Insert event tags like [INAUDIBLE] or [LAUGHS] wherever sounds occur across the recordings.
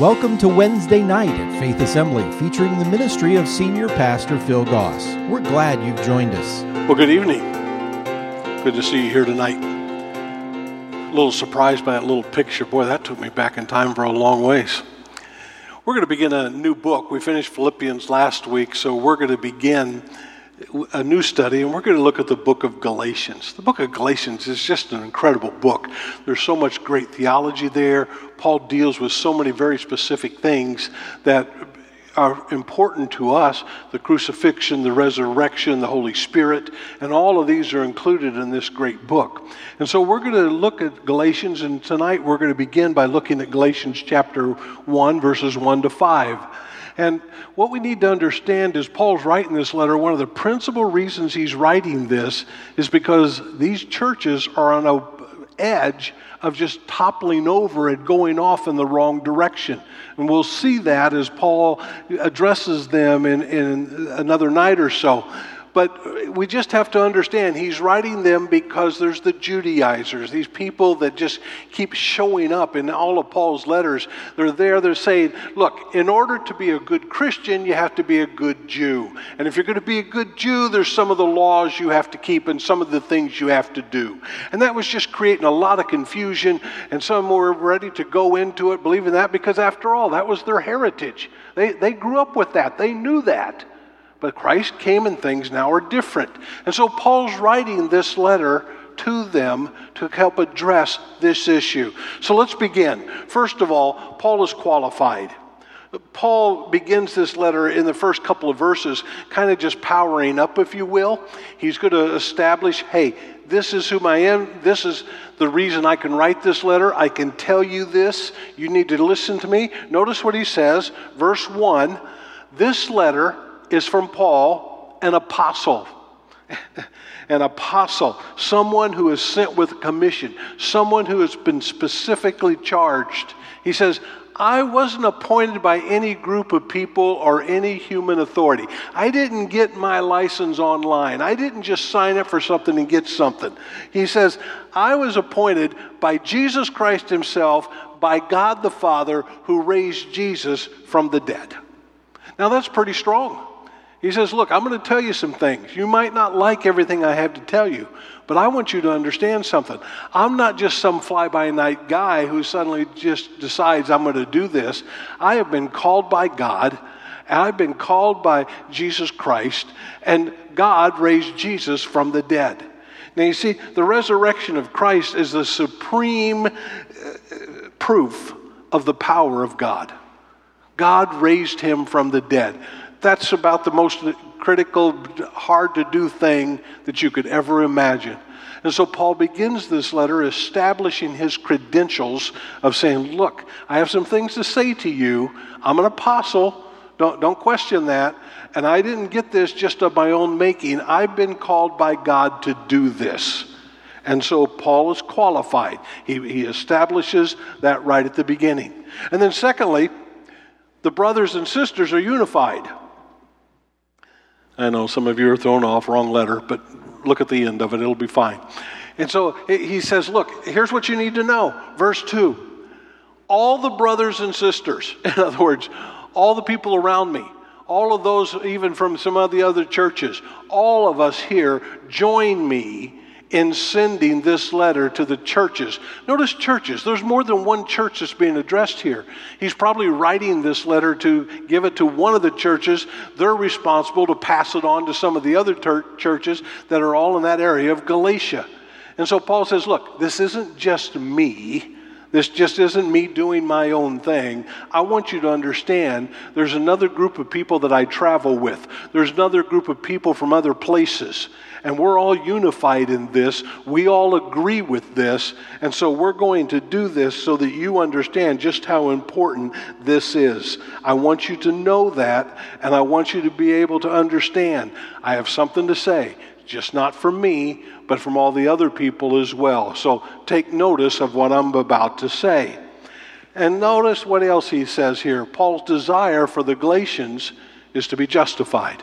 Welcome to Wednesday night at Faith Assembly, featuring the ministry of Senior Pastor Phil Goss. We're glad you've joined us. Well, good evening. Good to see you here tonight. A little surprised by that little picture. Boy, that took me back in time for a long ways. We're going to begin a new book. We finished Philippians last week, so we're going to begin a new study, and we're going to look at the book of Galatians. The book of Galatians is just an incredible book. There's so much great theology there. Paul deals with so many very specific things that are important to us the crucifixion, the resurrection, the Holy Spirit, and all of these are included in this great book. And so we're going to look at Galatians, and tonight we're going to begin by looking at Galatians chapter 1, verses 1 to 5. And what we need to understand is Paul's writing this letter. One of the principal reasons he's writing this is because these churches are on a edge of just toppling over and going off in the wrong direction. And we'll see that as Paul addresses them in, in another night or so. But we just have to understand he's writing them because there's the Judaizers, these people that just keep showing up in all of Paul's letters. They're there, they're saying, look, in order to be a good Christian, you have to be a good Jew. And if you're going to be a good Jew, there's some of the laws you have to keep and some of the things you have to do. And that was just creating a lot of confusion, and some were ready to go into it believing that because, after all, that was their heritage. They, they grew up with that, they knew that. But Christ came and things now are different. And so Paul's writing this letter to them to help address this issue. So let's begin. First of all, Paul is qualified. Paul begins this letter in the first couple of verses, kind of just powering up, if you will. He's going to establish hey, this is whom I am. This is the reason I can write this letter. I can tell you this. You need to listen to me. Notice what he says, verse 1 This letter is from Paul, an apostle. [LAUGHS] an apostle, someone who is sent with a commission, someone who has been specifically charged. He says, I wasn't appointed by any group of people or any human authority. I didn't get my license online. I didn't just sign up for something and get something. He says, I was appointed by Jesus Christ Himself, by God the Father, who raised Jesus from the dead. Now that's pretty strong. He says, Look, I'm going to tell you some things. You might not like everything I have to tell you, but I want you to understand something. I'm not just some fly by night guy who suddenly just decides I'm going to do this. I have been called by God, and I've been called by Jesus Christ, and God raised Jesus from the dead. Now, you see, the resurrection of Christ is the supreme uh, proof of the power of God. God raised him from the dead that's about the most critical, hard to do thing that you could ever imagine. And so Paul begins this letter establishing his credentials of saying, Look, I have some things to say to you. I'm an apostle. Don't, don't question that. And I didn't get this just of my own making. I've been called by God to do this. And so Paul is qualified. He, he establishes that right at the beginning. And then, secondly, the brothers and sisters are unified. I know some of you are thrown off, wrong letter, but look at the end of it, it'll be fine. And so he says, Look, here's what you need to know. Verse 2 All the brothers and sisters, [LAUGHS] in other words, all the people around me, all of those, even from some of the other churches, all of us here, join me in sending this letter to the churches. Notice churches. There's more than one church that's being addressed here. He's probably writing this letter to give it to one of the churches. They're responsible to pass it on to some of the other ter- churches that are all in that area of Galatia. And so Paul says, look, this isn't just me. This just isn't me doing my own thing. I want you to understand there's another group of people that I travel with. There's another group of people from other places and we're all unified in this. We all agree with this, and so we're going to do this so that you understand just how important this is. I want you to know that, and I want you to be able to understand. I have something to say, just not from me, but from all the other people as well. So take notice of what I'm about to say. And notice what else he says here. Paul's desire for the Galatians is to be justified.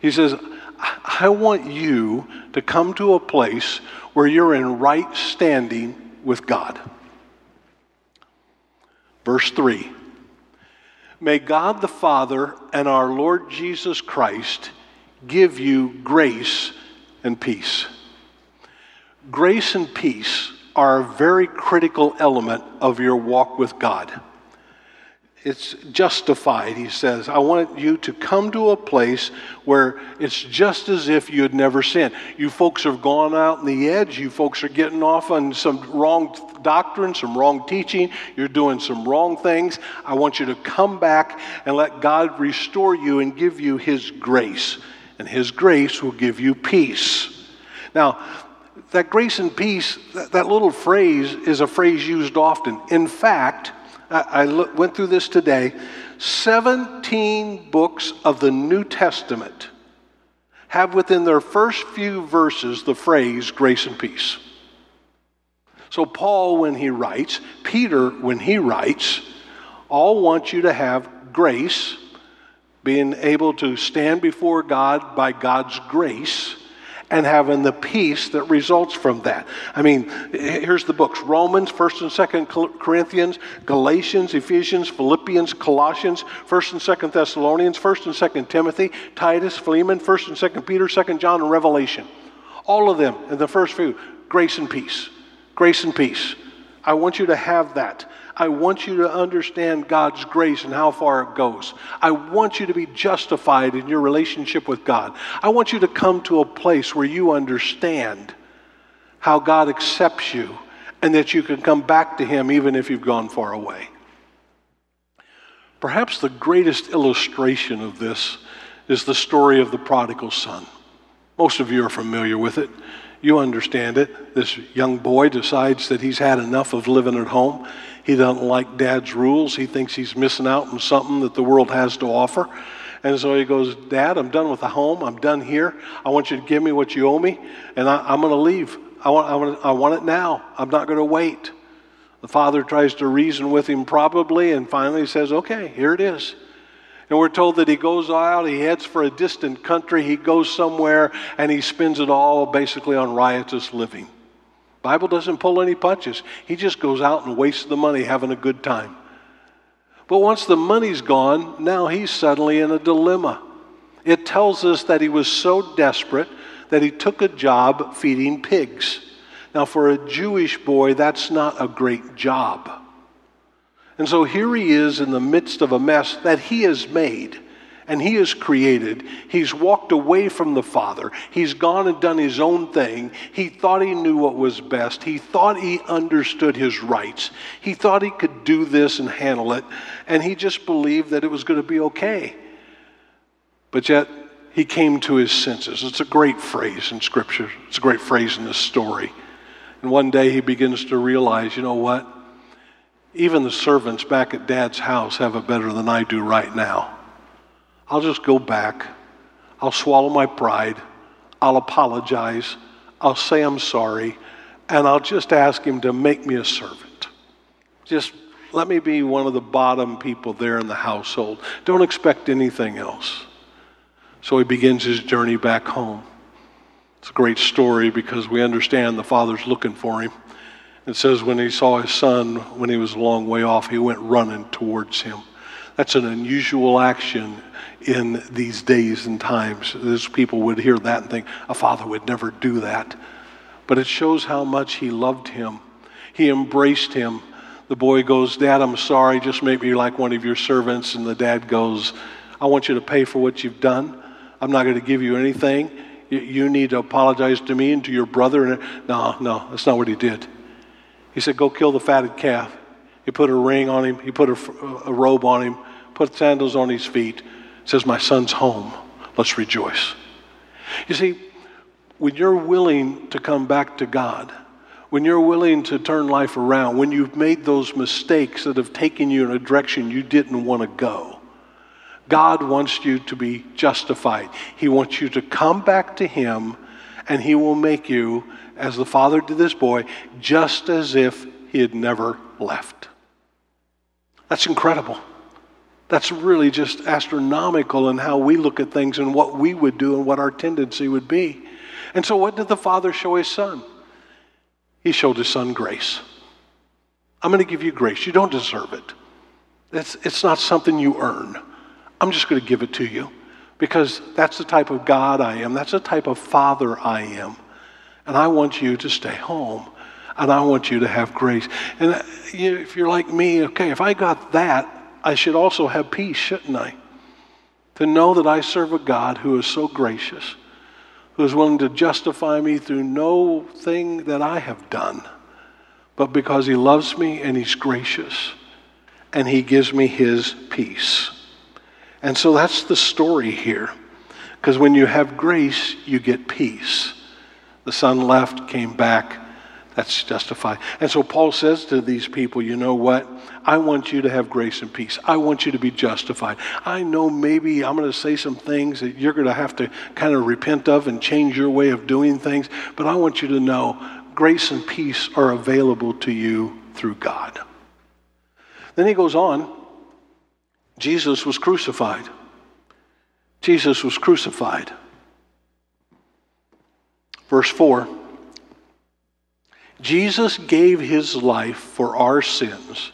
He says, I want you to come to a place where you're in right standing with God. Verse 3 May God the Father and our Lord Jesus Christ give you grace and peace. Grace and peace are a very critical element of your walk with God it's justified, he says. I want you to come to a place where it's just as if you had never sinned. You folks have gone out on the edge. You folks are getting off on some wrong doctrine, some wrong teaching. You're doing some wrong things. I want you to come back and let God restore you and give you his grace. And his grace will give you peace. Now, that grace and peace, that, that little phrase is a phrase used often. In fact, I, look, went through this today. 17 books of the New Testament have within their first few verses the phrase grace and peace. So, Paul, when he writes, Peter, when he writes, all want you to have grace, being able to stand before God by God's grace and having the peace that results from that. I mean, here's the books Romans, 1st and 2nd Corinthians, Galatians, Ephesians, Philippians, Colossians, 1st and 2nd Thessalonians, 1st and 2nd Timothy, Titus, Philemon, 1st and 2nd Peter, 2nd John, and Revelation. All of them in the first few, grace and peace. Grace and peace. I want you to have that. I want you to understand God's grace and how far it goes. I want you to be justified in your relationship with God. I want you to come to a place where you understand how God accepts you and that you can come back to Him even if you've gone far away. Perhaps the greatest illustration of this is the story of the prodigal son. Most of you are familiar with it. You understand it. This young boy decides that he's had enough of living at home. He doesn't like dad's rules. He thinks he's missing out on something that the world has to offer. And so he goes, Dad, I'm done with the home. I'm done here. I want you to give me what you owe me, and I, am going to leave. I want, I, want, I want it now. I'm not going to wait. The father tries to reason with him, probably, and finally says, Okay, here it is. And we're told that he goes out, he heads for a distant country, he goes somewhere, and he spends it all basically on riotous living. Bible doesn't pull any punches. He just goes out and wastes the money having a good time. But once the money's gone, now he's suddenly in a dilemma. It tells us that he was so desperate that he took a job feeding pigs. Now, for a Jewish boy, that's not a great job. And so here he is in the midst of a mess that he has made and he has created. He's walked away from the Father. He's gone and done his own thing. He thought he knew what was best. He thought he understood his rights. He thought he could do this and handle it. And he just believed that it was going to be okay. But yet, he came to his senses. It's a great phrase in Scripture, it's a great phrase in this story. And one day he begins to realize, you know what? Even the servants back at dad's house have it better than I do right now. I'll just go back. I'll swallow my pride. I'll apologize. I'll say I'm sorry. And I'll just ask him to make me a servant. Just let me be one of the bottom people there in the household. Don't expect anything else. So he begins his journey back home. It's a great story because we understand the father's looking for him. It says when he saw his son, when he was a long way off, he went running towards him. That's an unusual action in these days and times. Those people would hear that and think, a father would never do that. But it shows how much he loved him. He embraced him. The boy goes, Dad, I'm sorry, just make me like one of your servants. And the dad goes, I want you to pay for what you've done. I'm not going to give you anything. You need to apologize to me and to your brother. No, no, that's not what he did. He said, Go kill the fatted calf. He put a ring on him, he put a, a robe on him, put sandals on his feet. Says, My son's home. Let's rejoice. You see, when you're willing to come back to God, when you're willing to turn life around, when you've made those mistakes that have taken you in a direction you didn't want to go, God wants you to be justified. He wants you to come back to Him, and He will make you as the father did this boy, just as if he had never left. That's incredible. That's really just astronomical in how we look at things and what we would do and what our tendency would be. And so, what did the father show his son? He showed his son grace. I'm going to give you grace. You don't deserve it. It's, it's not something you earn. I'm just going to give it to you because that's the type of God I am. That's the type of father I am. And I want you to stay home and I want you to have grace. And uh, if you're like me, okay, if I got that, I should also have peace, shouldn't I? To know that I serve a God who is so gracious, who is willing to justify me through no thing that I have done, but because he loves me and he's gracious and he gives me his peace. And so that's the story here. Because when you have grace, you get peace. The son left, came back. That's justified. And so Paul says to these people, you know what? I want you to have grace and peace. I want you to be justified. I know maybe I'm going to say some things that you're going to have to kind of repent of and change your way of doing things, but I want you to know grace and peace are available to you through God. Then he goes on Jesus was crucified. Jesus was crucified. Verse 4 Jesus gave his life for our sins,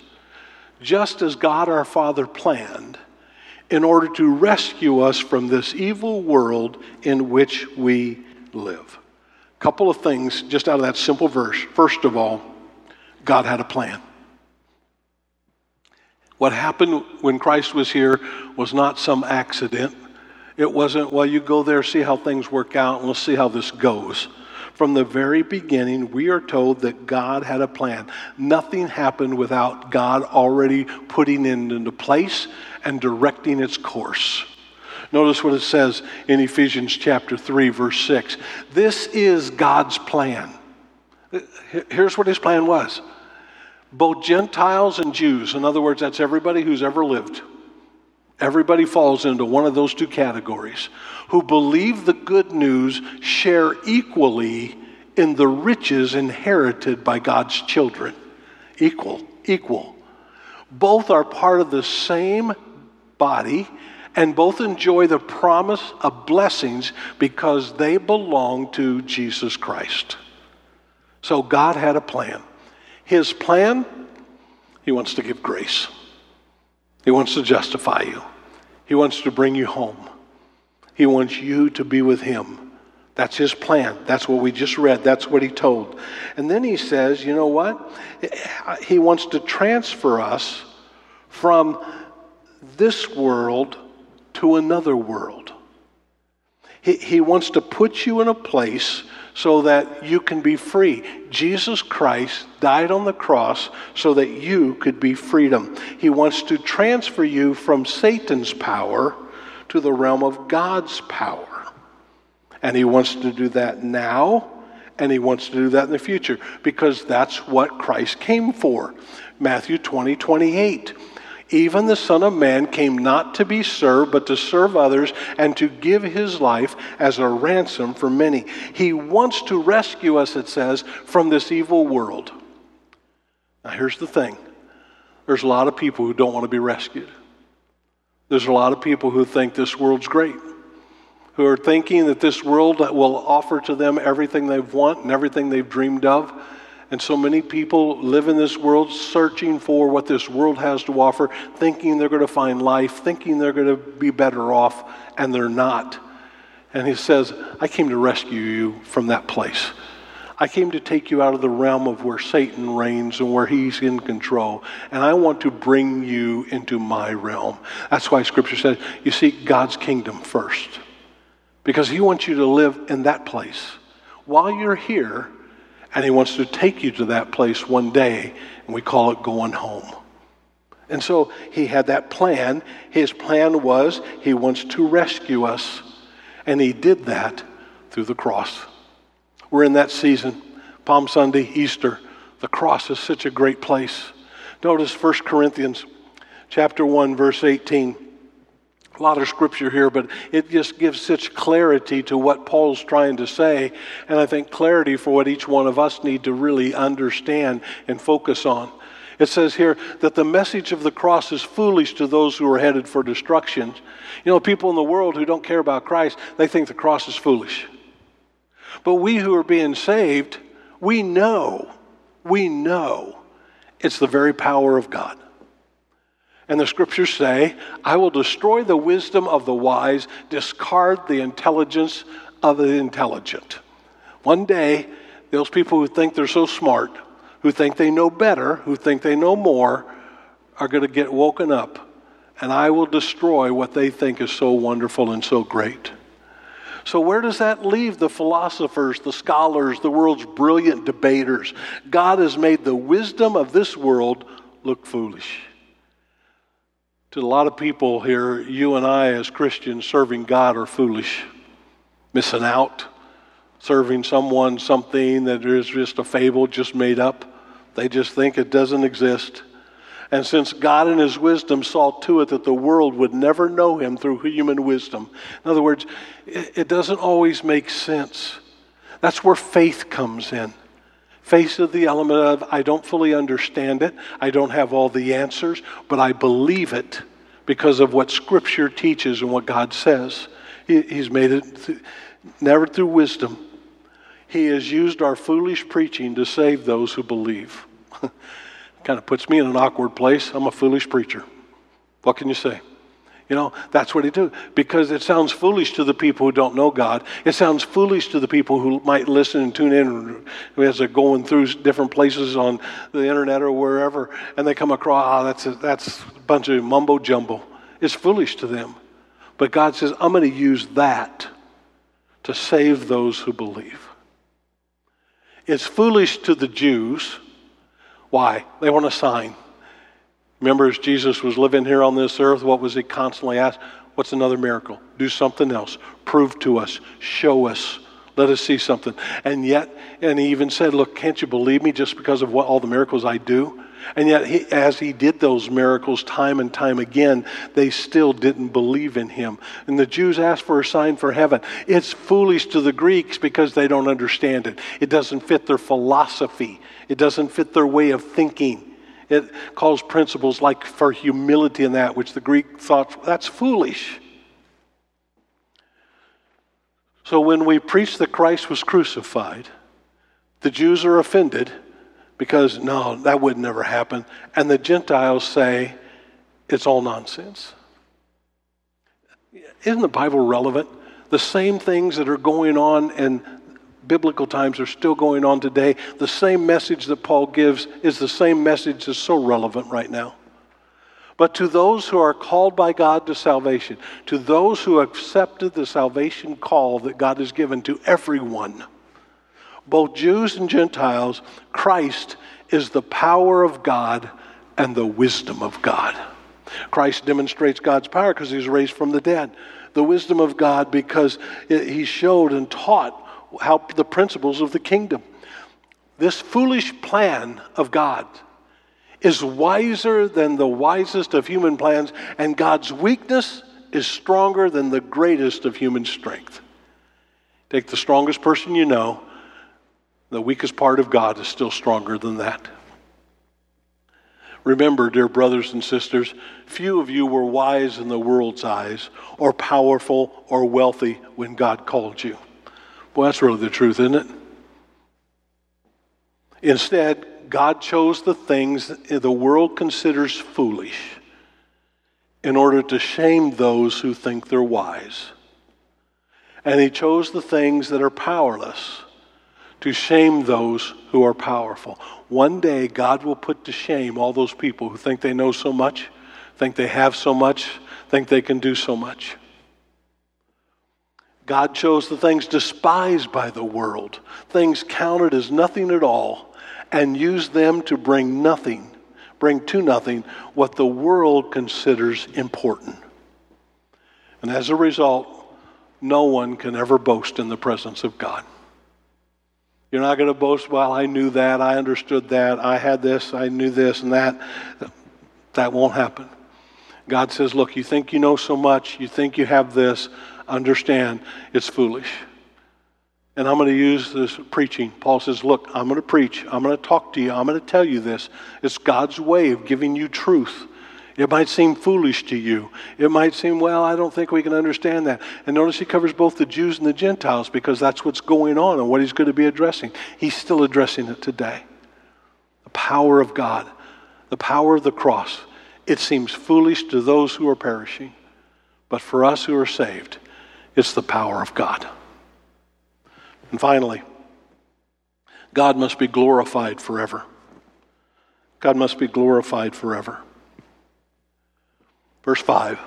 just as God our Father planned, in order to rescue us from this evil world in which we live. A couple of things just out of that simple verse. First of all, God had a plan. What happened when Christ was here was not some accident. It wasn't, well, you go there, see how things work out, and let's see how this goes. From the very beginning, we are told that God had a plan. Nothing happened without God already putting it into place and directing its course. Notice what it says in Ephesians chapter 3, verse 6. This is God's plan. Here's what his plan was both Gentiles and Jews, in other words, that's everybody who's ever lived. Everybody falls into one of those two categories. Who believe the good news share equally in the riches inherited by God's children. Equal, equal. Both are part of the same body and both enjoy the promise of blessings because they belong to Jesus Christ. So God had a plan. His plan, He wants to give grace. He wants to justify you. He wants to bring you home. He wants you to be with Him. That's His plan. That's what we just read. That's what He told. And then He says, you know what? He wants to transfer us from this world to another world. He, he wants to put you in a place so that you can be free. Jesus Christ died on the cross so that you could be freedom. He wants to transfer you from Satan's power to the realm of God's power. And he wants to do that now, and he wants to do that in the future because that's what Christ came for. Matthew 20, 28. Even the Son of Man came not to be served, but to serve others and to give his life as a ransom for many. He wants to rescue us, it says, from this evil world. Now, here's the thing there's a lot of people who don't want to be rescued. There's a lot of people who think this world's great, who are thinking that this world will offer to them everything they want and everything they've dreamed of. And so many people live in this world searching for what this world has to offer, thinking they're going to find life, thinking they're going to be better off, and they're not. And he says, I came to rescue you from that place. I came to take you out of the realm of where Satan reigns and where he's in control. And I want to bring you into my realm. That's why Scripture says you seek God's kingdom first. Because he wants you to live in that place. While you're here, and He wants to take you to that place one day, and we call it going home. And so He had that plan. His plan was He wants to rescue us, and He did that through the cross. We're in that season Palm Sunday, Easter. The cross is such a great place. Notice 1 Corinthians chapter 1 verse 18 a lot of scripture here, but it just gives such clarity to what Paul's trying to say, and I think clarity for what each one of us need to really understand and focus on. It says here that the message of the cross is foolish to those who are headed for destruction. You know, people in the world who don't care about Christ, they think the cross is foolish. But we who are being saved, we know, we know it's the very power of God. And the scriptures say, I will destroy the wisdom of the wise, discard the intelligence of the intelligent. One day, those people who think they're so smart, who think they know better, who think they know more, are going to get woken up. And I will destroy what they think is so wonderful and so great. So, where does that leave the philosophers, the scholars, the world's brilliant debaters? God has made the wisdom of this world look foolish. To a lot of people here, you and I, as Christians serving God, are foolish, missing out, serving someone something that is just a fable, just made up. They just think it doesn't exist. And since God in His wisdom saw to it that the world would never know Him through human wisdom, in other words, it, doesn't always make sense. That's where faith comes in. Faith is the element of, I don't fully understand it, I don't have all the answers, but I believe it because of what Scripture teaches and what God says. He, he's made it th- never through wisdom. He has used our foolish preaching to save those who believe. [LAUGHS] kind of puts me in an awkward place. I'm a foolish preacher. What can you say? You know, that's what he do because it sounds foolish to the people who don't know God. It sounds foolish to the people who might listen and tune in as they're going through different places on the internet or wherever, and they come across, ah, oh, that's a, that's a bunch of mumbo jumbo. It's foolish to them, but God says, I'm going to use that to save those who believe. It's foolish to the Jews why? They want a sign. Remember, as Jesus was living here on this earth, what was he constantly asked? What's another miracle? Do something else. Prove to us. Show us. Let us see something. And yet, and he even said, Look, can't you believe me just because of what all the miracles I do? And yet, he, as he did those miracles time and time again, they still didn't believe in him. And the Jews asked for a sign for heaven. It's foolish to the Greeks because they don't understand it. It doesn't fit their philosophy, it doesn't fit their way of thinking. It calls principles like for humility and that, which the Greek thought that's foolish. So when we preach that Christ was crucified, the Jews are offended because no, that would never happen. And the Gentiles say it's all nonsense. Isn't the Bible relevant? The same things that are going on in biblical times are still going on today. The same message that Paul gives is the same message that's so relevant right now. But to those who are called by God to salvation, to those who accepted the salvation call that God has given to everyone, both Jews and Gentiles, Christ is the power of God and the wisdom of God. Christ demonstrates God's power because he's raised from the dead. The wisdom of God because he showed and taught how the principles of the kingdom. This foolish plan of God is wiser than the wisest of human plans, and God's weakness is stronger than the greatest of human strength. Take the strongest person you know the weakest part of God is still stronger than that. Remember, dear brothers and sisters, few of you were wise in the world's eyes, or powerful, or wealthy when God called you. Well, that's really the truth, isn't it? Instead, God chose the things the world considers foolish in order to shame those who think they're wise. And He chose the things that are powerless to shame those who are powerful. One day, God will put to shame all those people who think they know so much, think they have so much, think they can do so much. God chose the things despised by the world, things counted as nothing at all, and used them to bring nothing, bring to nothing what the world considers important. And as a result, no one can ever boast in the presence of God. You're not going to boast, well, I knew that, I understood that, I had this, I knew this and that. That won't happen. God says, look, you think you know so much, you think you have this, understand it's foolish. And I'm going to use this preaching. Paul says, look, I'm going to preach, I'm going to talk to you, I'm going to tell you this. It's God's way of giving you truth. It might seem foolish to you. It might seem, well, I don't think we can understand that. And notice he covers both the Jews and the Gentiles because that's what's going on and what he's going to be addressing. He's still addressing it today. The power of God, the power of the cross. it seems foolish to those who are perishing, but for us who are saved, it's the power of God. And finally, God must be glorified forever. God must be glorified forever. Verse 5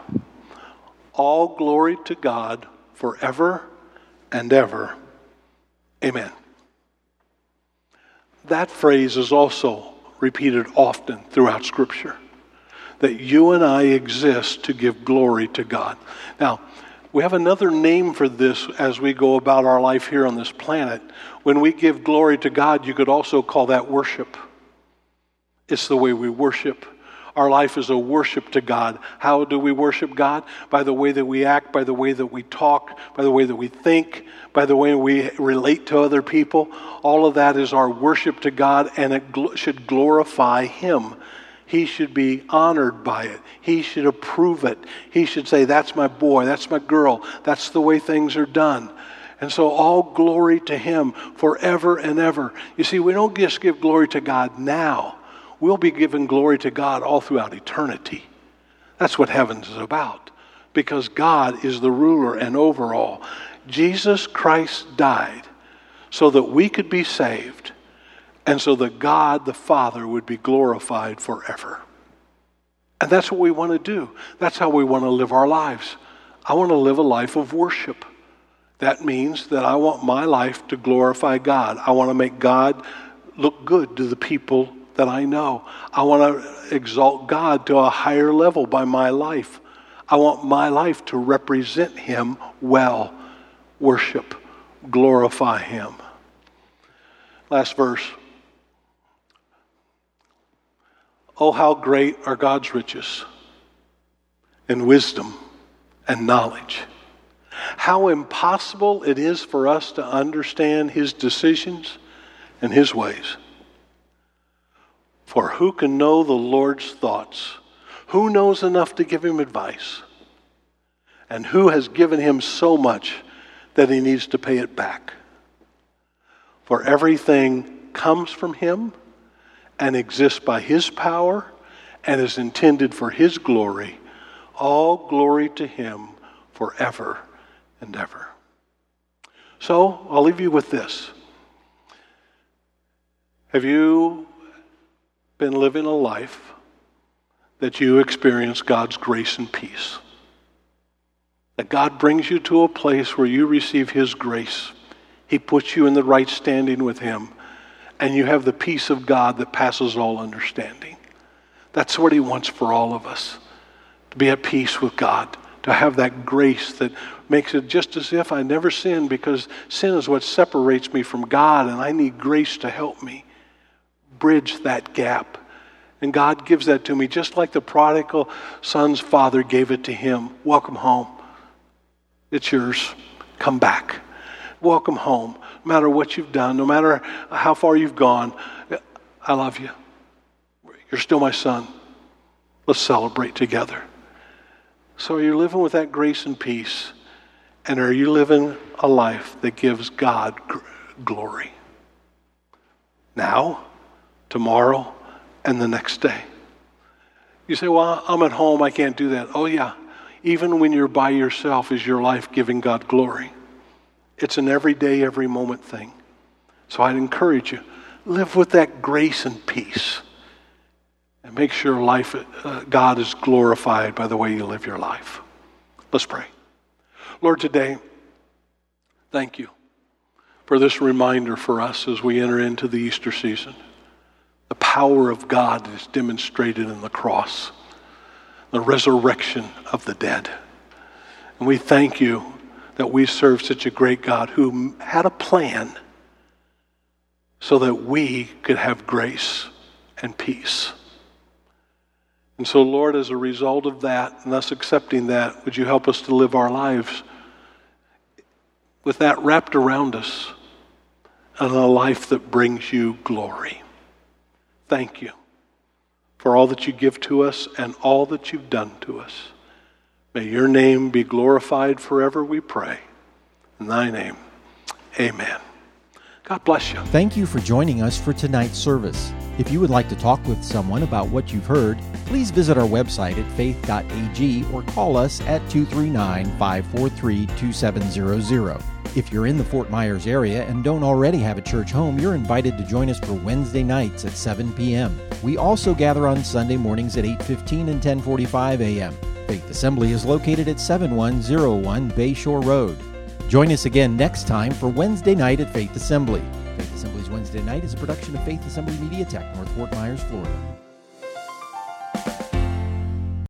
All glory to God forever and ever. Amen. That phrase is also repeated often throughout Scripture that you and I exist to give glory to God. Now, we have another name for this as we go about our life here on this planet. When we give glory to God, you could also call that worship. It's the way we worship. Our life is a worship to God. How do we worship God? By the way that we act, by the way that we talk, by the way that we think, by the way we relate to other people. All of that is our worship to God, and it gl- should glorify Him. He should be honored by it. He should approve it. He should say, That's my boy, that's my girl, that's the way things are done. And so, all glory to Him forever and ever. You see, we don't just give glory to God now we'll be giving glory to God all throughout eternity. That's what heaven is about because God is the ruler and overall. Jesus Christ died so that we could be saved and so that God the Father would be glorified forever. And that's what we want to do. That's how we want to live our lives. I want to live a life of worship. That means that I want my life to glorify God. I want to make God look good to the people that I know. I want to exalt God to a higher level by my life. I want my life to represent Him well, worship, glorify Him. Last verse. Oh, how great are God's riches and wisdom and knowledge. How impossible it is for us to understand His decisions and His ways. For who can know the Lord's thoughts? Who knows enough to give him advice? And who has given him so much that he needs to pay it back? For everything comes from him and exists by his power and is intended for his glory. All glory to him forever and ever. So I'll leave you with this. Have you been living a life that you experience God's grace and peace. That God brings you to a place where you receive His grace. He puts you in the right standing with Him, and you have the peace of God that passes all understanding. That's what He wants for all of us to be at peace with God, to have that grace that makes it just as if I never sinned because sin is what separates me from God, and I need grace to help me bridge that gap. And God gives that to me just like the prodigal son's father gave it to him. Welcome home. It's yours. Come back. Welcome home. No matter what you've done, no matter how far you've gone, I love you. You're still my son. Let's celebrate together. So, are you living with that grace and peace? And are you living a life that gives God glory? Now? tomorrow, and the next day. You say, Well, I'm at home, I can't do that. Oh, yeah. Even when you're by yourself, is your life giving God glory? It's an everyday, every moment thing. So I'd encourage you live with that grace and peace. And make sure life, uh, God is glorified by the way you live your life. Let's pray. Lord, today, thank you for this reminder for us as we enter into the Easter season. The power of God is demonstrated in the cross, the resurrection of the dead. And we thank you that we serve such a great God who had a plan so that we could have grace and peace. And so, Lord, as a result of that and us accepting that, would you help us to live our lives with that wrapped around us and a life that brings you glory? thank you for all that you give to us and all that you've done to us. May your name be glorified forever, we pray. In thy name, amen. God bless you. Thank you for joining us for tonight's service. If you would like to talk with someone about what you've heard, please visit our website at faith.ag or call us at 239 543 2700. If you're in the Fort Myers area and don't already have a church home, you're invited to join us for Wednesday nights at 7 p.m. We also gather on Sunday mornings at 8:15 and 10:45 a.m. Faith Assembly is located at 7101 Bayshore Road. Join us again next time for Wednesday night at Faith Assembly. Faith Assembly's Wednesday night is a production of Faith Assembly Media Tech, North Fort Myers, Florida.